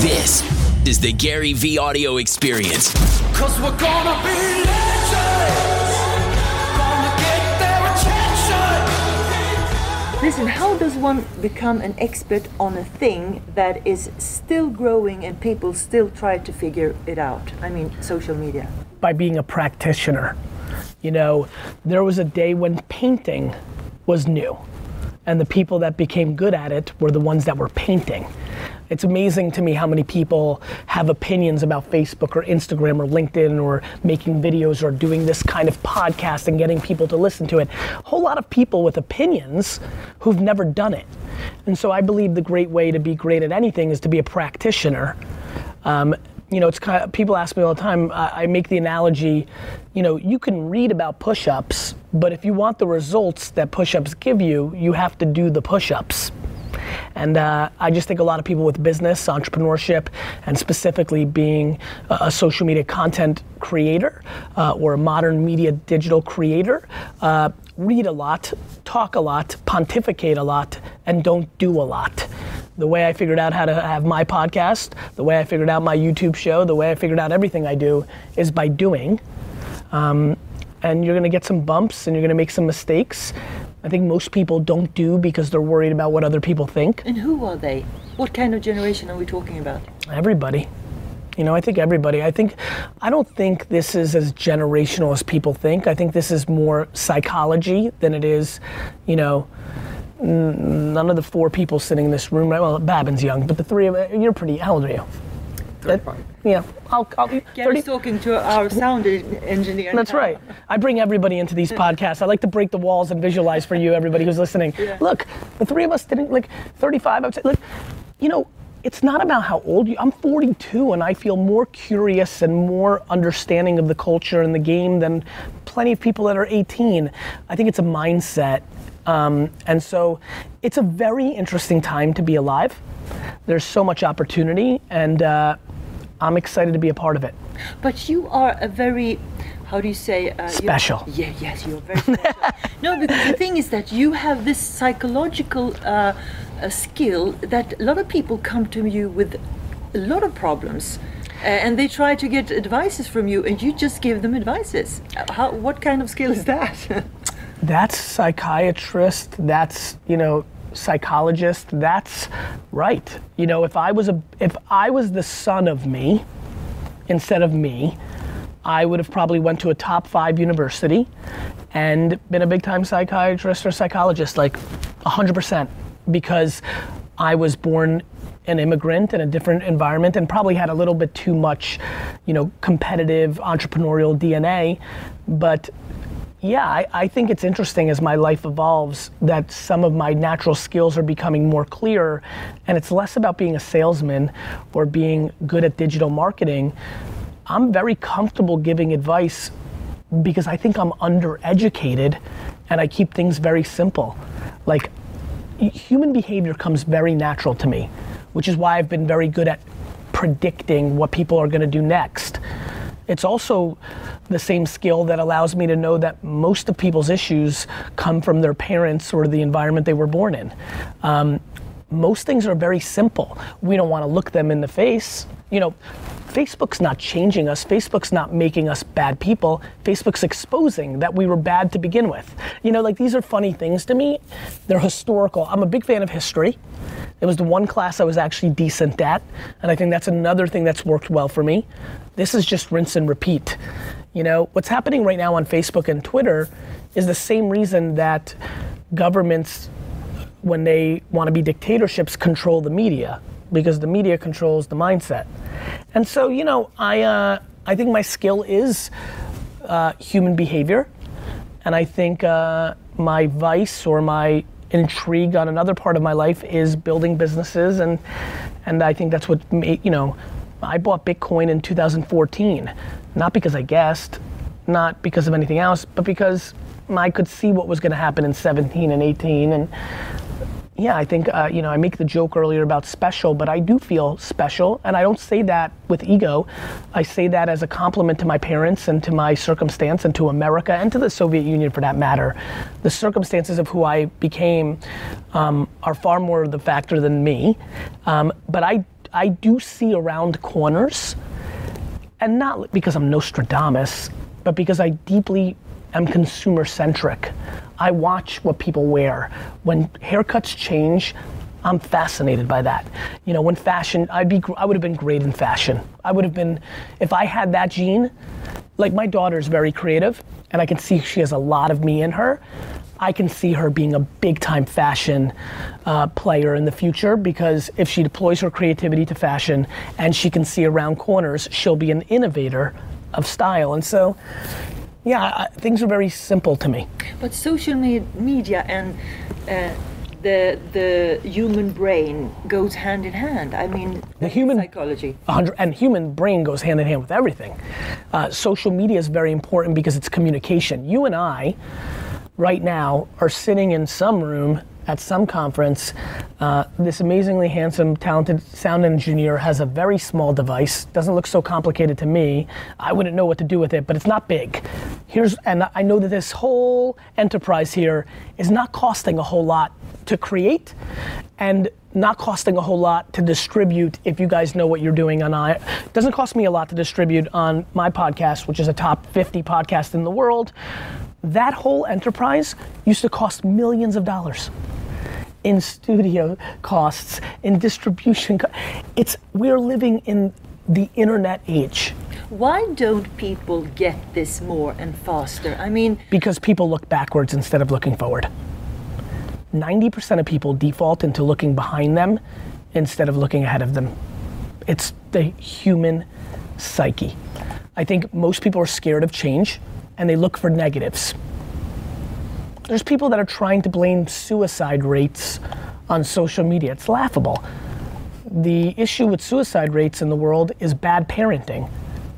This is the Gary Vee audio experience. Cause we're gonna be legends. Gonna get their attention. Listen, how does one become an expert on a thing that is still growing and people still try to figure it out? I mean, social media. by being a practitioner. You know, there was a day when painting was new, and the people that became good at it were the ones that were painting. It's amazing to me how many people have opinions about Facebook or Instagram or LinkedIn or making videos or doing this kind of podcast and getting people to listen to it. A whole lot of people with opinions who've never done it. And so I believe the great way to be great at anything is to be a practitioner. Um, you know, it's kind of, people ask me all the time. I, I make the analogy, you know, you can read about push-ups, but if you want the results that push-ups give you, you have to do the push-ups. And uh, I just think a lot of people with business, entrepreneurship, and specifically being a, social media content creator uh, or a modern media digital creator, uh, read a lot, talk a lot, pontificate a lot, and don't do a lot. The way I figured out how to have my podcast, the way I figured out my YouTube show, the way I figured out everything I do is by doing. Um, and you're gonna get some bumps and you're gonna make some mistakes. I think most people don't do because they're worried about what other people think. And who are they? What kind of generation are we talking about? Everybody. You know, I think everybody. I think, I don't think this is as generational as people think. I think this is more psychology than it is, you know, none of the four people sitting in this room, right? Well, Babin's young, but the three of you're pretty, how old are you? That- yeah, I'll, I'll be 30. Gary's talking to our sound engineer. That's right. I bring everybody into these podcasts. I like to break the walls and visualize for you, everybody who's listening. Yeah. Look, the three of us didn't like 35. I would say, look, you know, it's not about how old you. I'm 42, and I feel more curious and more understanding of the culture and the game than plenty of people that are 18. I think it's a mindset, um, and so it's a very interesting time to be alive. There's so much opportunity, and uh, I'm excited to be a part of it. But you are a very, how do you say? Uh, Special. Yeah, yes, you're very special. no, because the thing is that you have this psychological uh, uh, skill that a lot of people come to you with a lot of problems. Uh, and they try to get advices from you, and you just give them advices. Uh, How, what kind of skill is that? that's psychiatrist that's you know psychologist that's right. You know if i was a if i was the son of me instead of me i would have probably went to a top five university and been a big time psychiatrist or psychologist like 100% because i was born an immigrant in a different environment and probably had a little bit too much you know competitive entrepreneurial dna but yeah, I, I think it's interesting as my life evolves that some of my natural skills are becoming more clear, and it's less about being a salesman or being good at digital marketing. I'm very comfortable giving advice because I think I'm undereducated and I keep things very simple. Like, human behavior comes very natural to me, which is why I've been very good at predicting what people are gonna do next. It's also the same skill that allows me to know that most of people's issues come from their parents or the environment they were born in. Um, most things are very simple. We don't want to look them in the face. You know, Facebook's not changing us. Facebook's not making us bad people. Facebook's exposing that we were bad to begin with. You know, like these are funny things to me. They're historical. I'm a big fan of history. It was the one class I was actually decent at, and I think that's another thing that's worked well for me. This is just rinse and repeat. You know, what's happening right now on Facebook and Twitter is the same reason that governments, when they want to be dictatorships, control the media because the media controls the mindset. And so, you know, I, uh, I think my skill is uh, human behavior, and I think uh, my vice or my intrigue on another part of my life is building businesses, and and I think that's what made you know, I bought Bitcoin in 2014, not because I guessed, not because of anything else, but because I could see what was going to happen in 17 and 18, and yeah, I think uh, you know I make the joke earlier about special, but I do feel special, and I don't say that with ego. I say that as a compliment to my parents and to my circumstance and to America and to the Soviet Union for that matter. The circumstances of who I became um, are far more the factor than me, um, but I I do see around corners, and not because I'm Nostradamus, but because I deeply am consumer centric. I watch what people wear. When haircuts change, I'm fascinated by that. You know, when fashion, I'd be, I would have been great in fashion. I would have been, if I had that gene, like my daughter's very creative, and I can see she has a lot of me in her. I can see her being a big time fashion uh, player in the future because if she deploys her creativity to fashion and she can see around corners, she'll be an innovator of style. And so, yeah, I, things are very simple to me. But social me- media and uh, the the human brain goes hand in hand. I mean, The human- psychology. and human brain goes hand in hand with everything. Uh, social media is very important because it's communication. You and I, right now, are sitting in some room at some conference. Uh, this amazingly handsome, talented sound engineer has a very small device. Doesn't look so complicated to me. I wouldn't know what to do with it, but it's not big. Here's, and I know that this whole enterprise here is not costing a whole lot to create and not costing a whole lot to distribute if you guys know what you're doing on I doesn't cost me a lot to distribute on my podcast which is a top 50 podcast in the world that whole enterprise used to cost millions of dollars in studio costs in distribution co- it's we're living in the internet age Why don't people get this more and faster? I mean, because people look backwards instead of looking forward 90% of people default into looking behind them instead of looking ahead of them. It's the human psyche. I think most people are scared of change and they look for negatives. There's people that are trying to blame suicide rates on social media. It's laughable. The issue with suicide rates in the world is bad parenting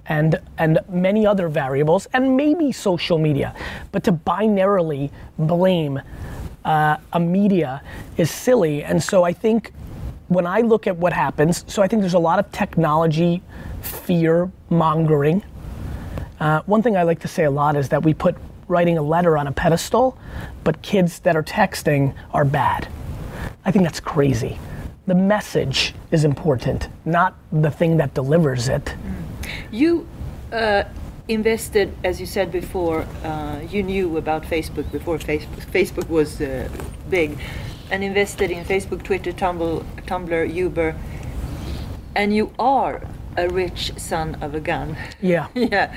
and and many other variables and maybe social media. But to binarily blame uh, a media is silly. And so I think when I look at what happens, so I think there's a lot of technology fear mongering. Uh, one thing I like to say a lot is that we put writing a letter on a pedestal, but kids that are texting are bad. I think that's crazy. The message is important, not the thing that delivers it. you uh, invested, as you said before, uh, you knew about Facebook before Facebook, Facebook was uh, big, and invested in Facebook, Twitter, Tumblr, Tumblr, Uber, and you are a rich son of a gun. Yeah. yeah.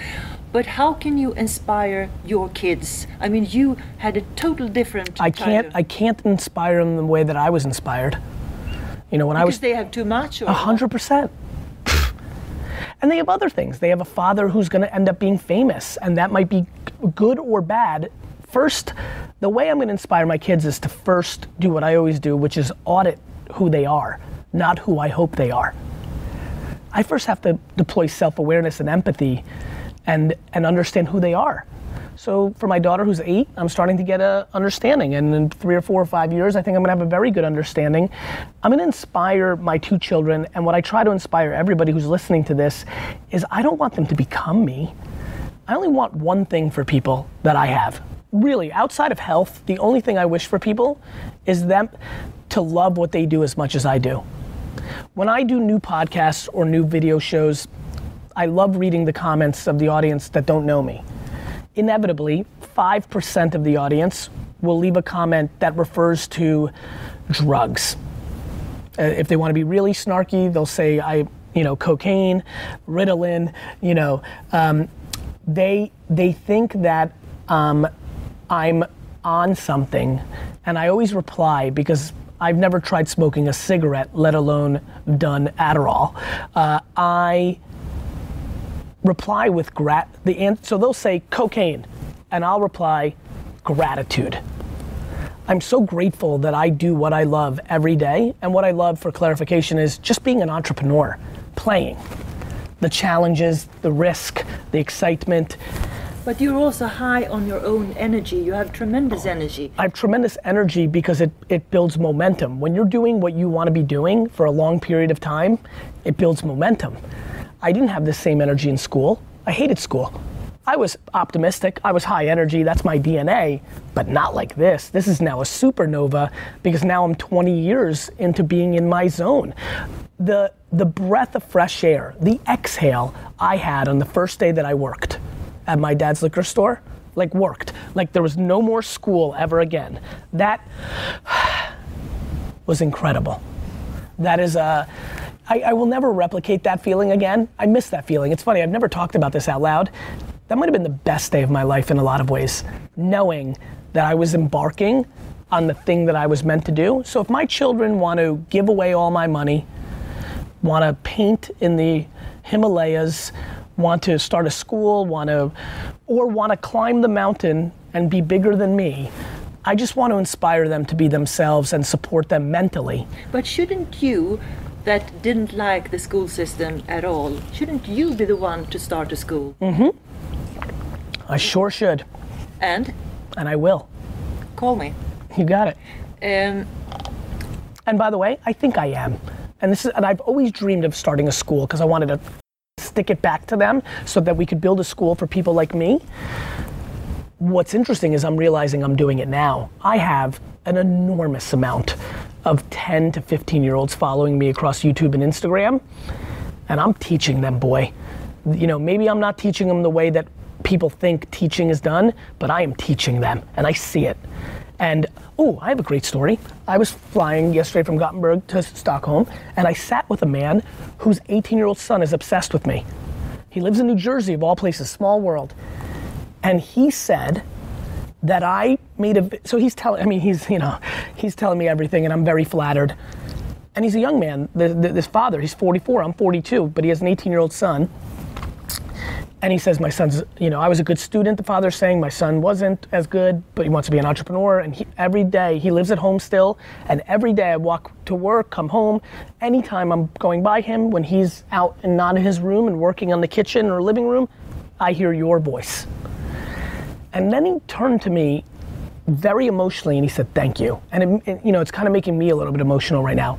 But how can you inspire your kids? I mean, you had a total different. I can't of- I can't inspire them the way that I was inspired. You know, when I because was they have too much. A hundred percent. And they have other things. They have a father who's going to end up being famous, and that might be good or bad. First, the way I'm going to inspire my kids is to first do what I always do, which is audit who they are, not who I hope they are. I first have to deploy self-awareness and empathy and and understand who they are. So for my daughter who's eight, I'm starting to get a understanding. And in three or four or five years, I think I'm gonna have a very good understanding. I'm gonna inspire my two children, and what I try to inspire everybody who's listening to this is I don't want them to become me. I only want one thing for people that I have. Really, outside of health, the only thing I wish for people is them to love what they do as much as I do. When I do new podcasts or new video shows, I love reading the comments of the audience that don't know me. Inevitably, 5% of the audience will leave a comment that refers to drugs. Uh, if they want to be really snarky, they'll say, I, you know, cocaine, Ritalin, you know. Um, they, they think that um, I'm on something, and I always reply because I've never tried smoking a cigarette, let alone done Adderall. Uh, I reply with grat the an- so they'll say cocaine and I'll reply gratitude. I'm so grateful that I do what I love every day and what I love for clarification is just being an entrepreneur, playing. The challenges, the risk, the excitement. But you're also high on your own energy. You have tremendous energy. I have tremendous energy because it, it builds momentum. When you're doing what you want to be doing for a long period of time, it builds momentum. I didn't have the same energy in school. I hated school. I was optimistic. I was high energy. That's my DNA, but not like this. This is now a supernova because now I'm 20 years into being in my zone. The the breath of fresh air, the exhale I had on the first day that I worked at my dad's liquor store, like worked, like there was no more school ever again. That was incredible. That is a I, I, will never replicate that feeling again. I miss that feeling. It's funny, I've never talked about this out loud. That might have been the best day of my life in a lot of ways, knowing that I was embarking on the thing that I was meant to do. So if my children want to give away all my money, want to paint in the Himalayas, want to start a school, want to, or want to climb the mountain and be bigger than me, I just want to inspire them to be themselves and support them mentally. But shouldn't you that didn't like the school system at all, shouldn't you be the one to start a school? Mm-hmm. I sure should. And? And I will. Call me. You got it. Um, and by the way, I think I am. And this is, and I've always dreamed of starting a school because I wanted to stick it back to them so that we could build a school for people like me. What's interesting is I'm realizing I'm doing it now. I have an enormous amount of 10 to 15 year olds following me across YouTube and Instagram, and I'm teaching them, boy. You know, maybe I'm not teaching them the way that people think teaching is done, but I am teaching them, and I see it. And oh, I have a great story. I was flying yesterday from Gothenburg to Stockholm, and I sat with a man whose 18 year old son is obsessed with me. He lives in New Jersey, of all places, small world. And he said, that I made a, so he's telling, I mean, he's, you know, he's telling me everything and I'm very flattered. And he's a young man, the, the, this father, he's 44, I'm 42, but he has an 18 year old son. And he says, my son's, you know, I was a good student, the father's saying, my son wasn't as good, but he wants to be an entrepreneur. And he, every day, he lives at home still, and every day I walk to work, come home, anytime I'm going by him, when he's out and not in his room and working on the kitchen or living room, I hear your voice. And then he turned to me very emotionally and he said, Thank you. And, it, it, you know, it's kind of making me a little bit emotional right now.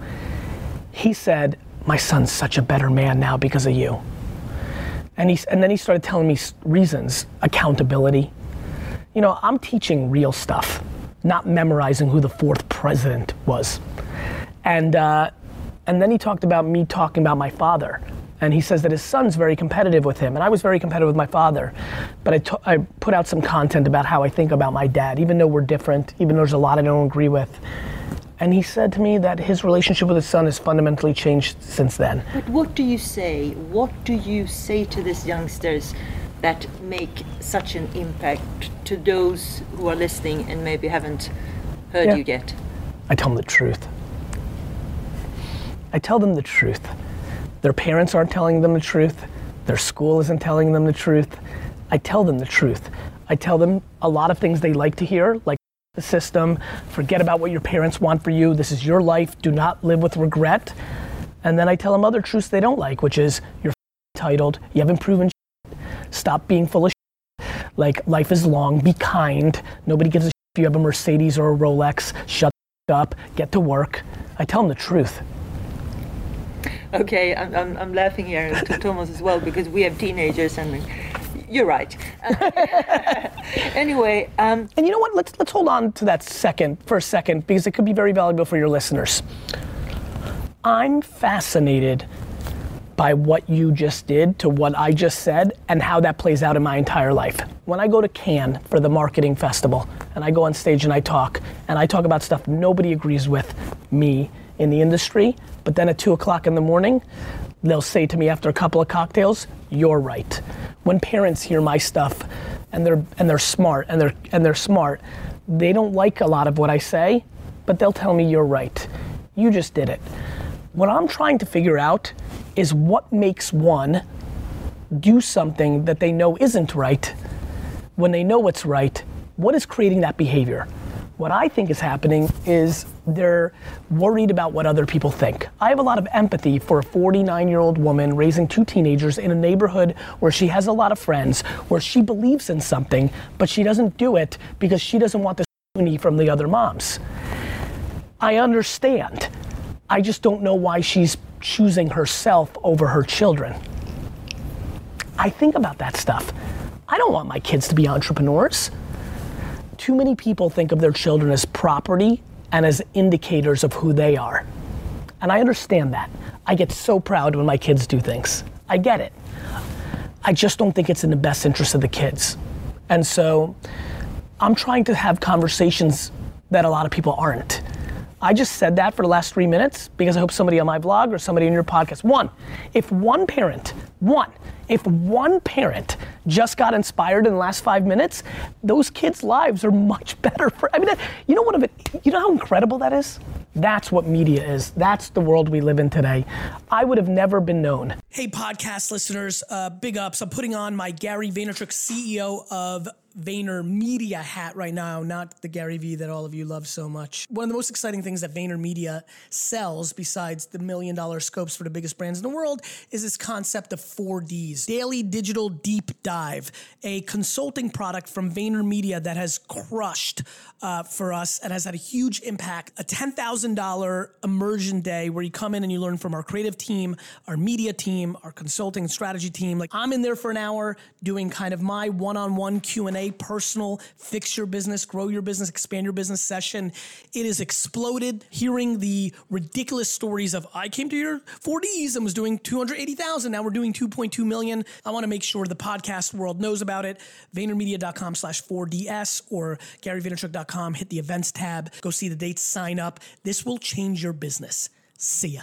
He said, My son's such a better man now because of you. And, he, and then he started telling me reasons accountability. You know, I'm teaching real stuff, not memorizing who the fourth president was. And, uh, and then he talked about me talking about my father and he says that his son's very competitive with him and i was very competitive with my father but I, t- I put out some content about how i think about my dad even though we're different even though there's a lot i don't agree with and he said to me that his relationship with his son has fundamentally changed since then but what do you say what do you say to these youngsters that make such an impact to those who are listening and maybe haven't heard yeah. you yet i tell them the truth i tell them the truth their parents aren't telling them the truth. Their school isn't telling them the truth. I tell them the truth. I tell them a lot of things they like to hear, like the system, forget about what your parents want for you. This is your life. Do not live with regret. And then I tell them other truths they don't like, which is you're entitled, you haven't proven shit. Stop being full of shit. Like life is long, be kind. Nobody gives a shit if you have a Mercedes or a Rolex. Shut up, get to work. I tell them the truth okay, I'm, I'm, I'm laughing here to Thomas as well because we have teenagers and you're right. anyway, um, and you know what? Let's let's hold on to that second for a second because it could be very valuable for your listeners. I'm fascinated by what you just did to what I just said and how that plays out in my entire life. When I go to Cannes for the marketing festival and I go on stage and I talk and I talk about stuff nobody agrees with me in the industry, but then at two o'clock in the morning, they'll say to me after a couple of cocktails, "You're right." When parents hear my stuff, and they're and they're smart and they're and they're smart, they don't like a lot of what I say, but they'll tell me you're right. You just did it. What I'm trying to figure out is what makes one do something that they know isn't right when they know what's right. What is creating that behavior? What I think is happening is they're worried about what other people think. I have a lot of empathy for a 49 year old woman raising two teenagers in a neighborhood where she has a lot of friends, where she believes in something, but she doesn't do it because she doesn't want the scrutiny from the other moms. I understand. I just don't know why she's choosing herself over her children. I think about that stuff. I don't want my kids to be entrepreneurs. Too many people think of their children as property and as indicators of who they are. And I understand that. I get so proud when my kids do things. I get it. I just don't think it's in the best interest of the kids. And so I'm trying to have conversations that a lot of people aren't. I just said that for the last three minutes because I hope somebody on my vlog or somebody in your podcast. One, if one parent, one, if one parent just got inspired in the last five minutes, those kids' lives are much better. For I mean, you know what? Of it, you know how incredible that is. That's what media is. That's the world we live in today. I would have never been known. Hey, podcast listeners, uh, big ups. I'm putting on my Gary Vaynerchuk, CEO of Vayner Media hat right now, not the Gary Vee that all of you love so much. One of the most exciting things that Vayner Media sells, besides the million dollar scopes for the biggest brands in the world, is this concept of 4Ds Daily Digital Deep Dive, a consulting product from Vayner Media that has crushed uh, for us and has had a huge impact. A $10,000 immersion day where you come in and you learn from our creative team, our media team, our consulting strategy team. Like I'm in there for an hour doing kind of my one-on-one Q&A personal fix your business, grow your business, expand your business session. It has exploded. Hearing the ridiculous stories of I came to your 4Ds and was doing 280,000. Now we're doing 2.2 million. I want to make sure the podcast world knows about it. VaynerMedia.com slash 4DS or GaryVaynerchuk.com. Hit the events tab. Go see the dates, sign up. This will change your business. See ya.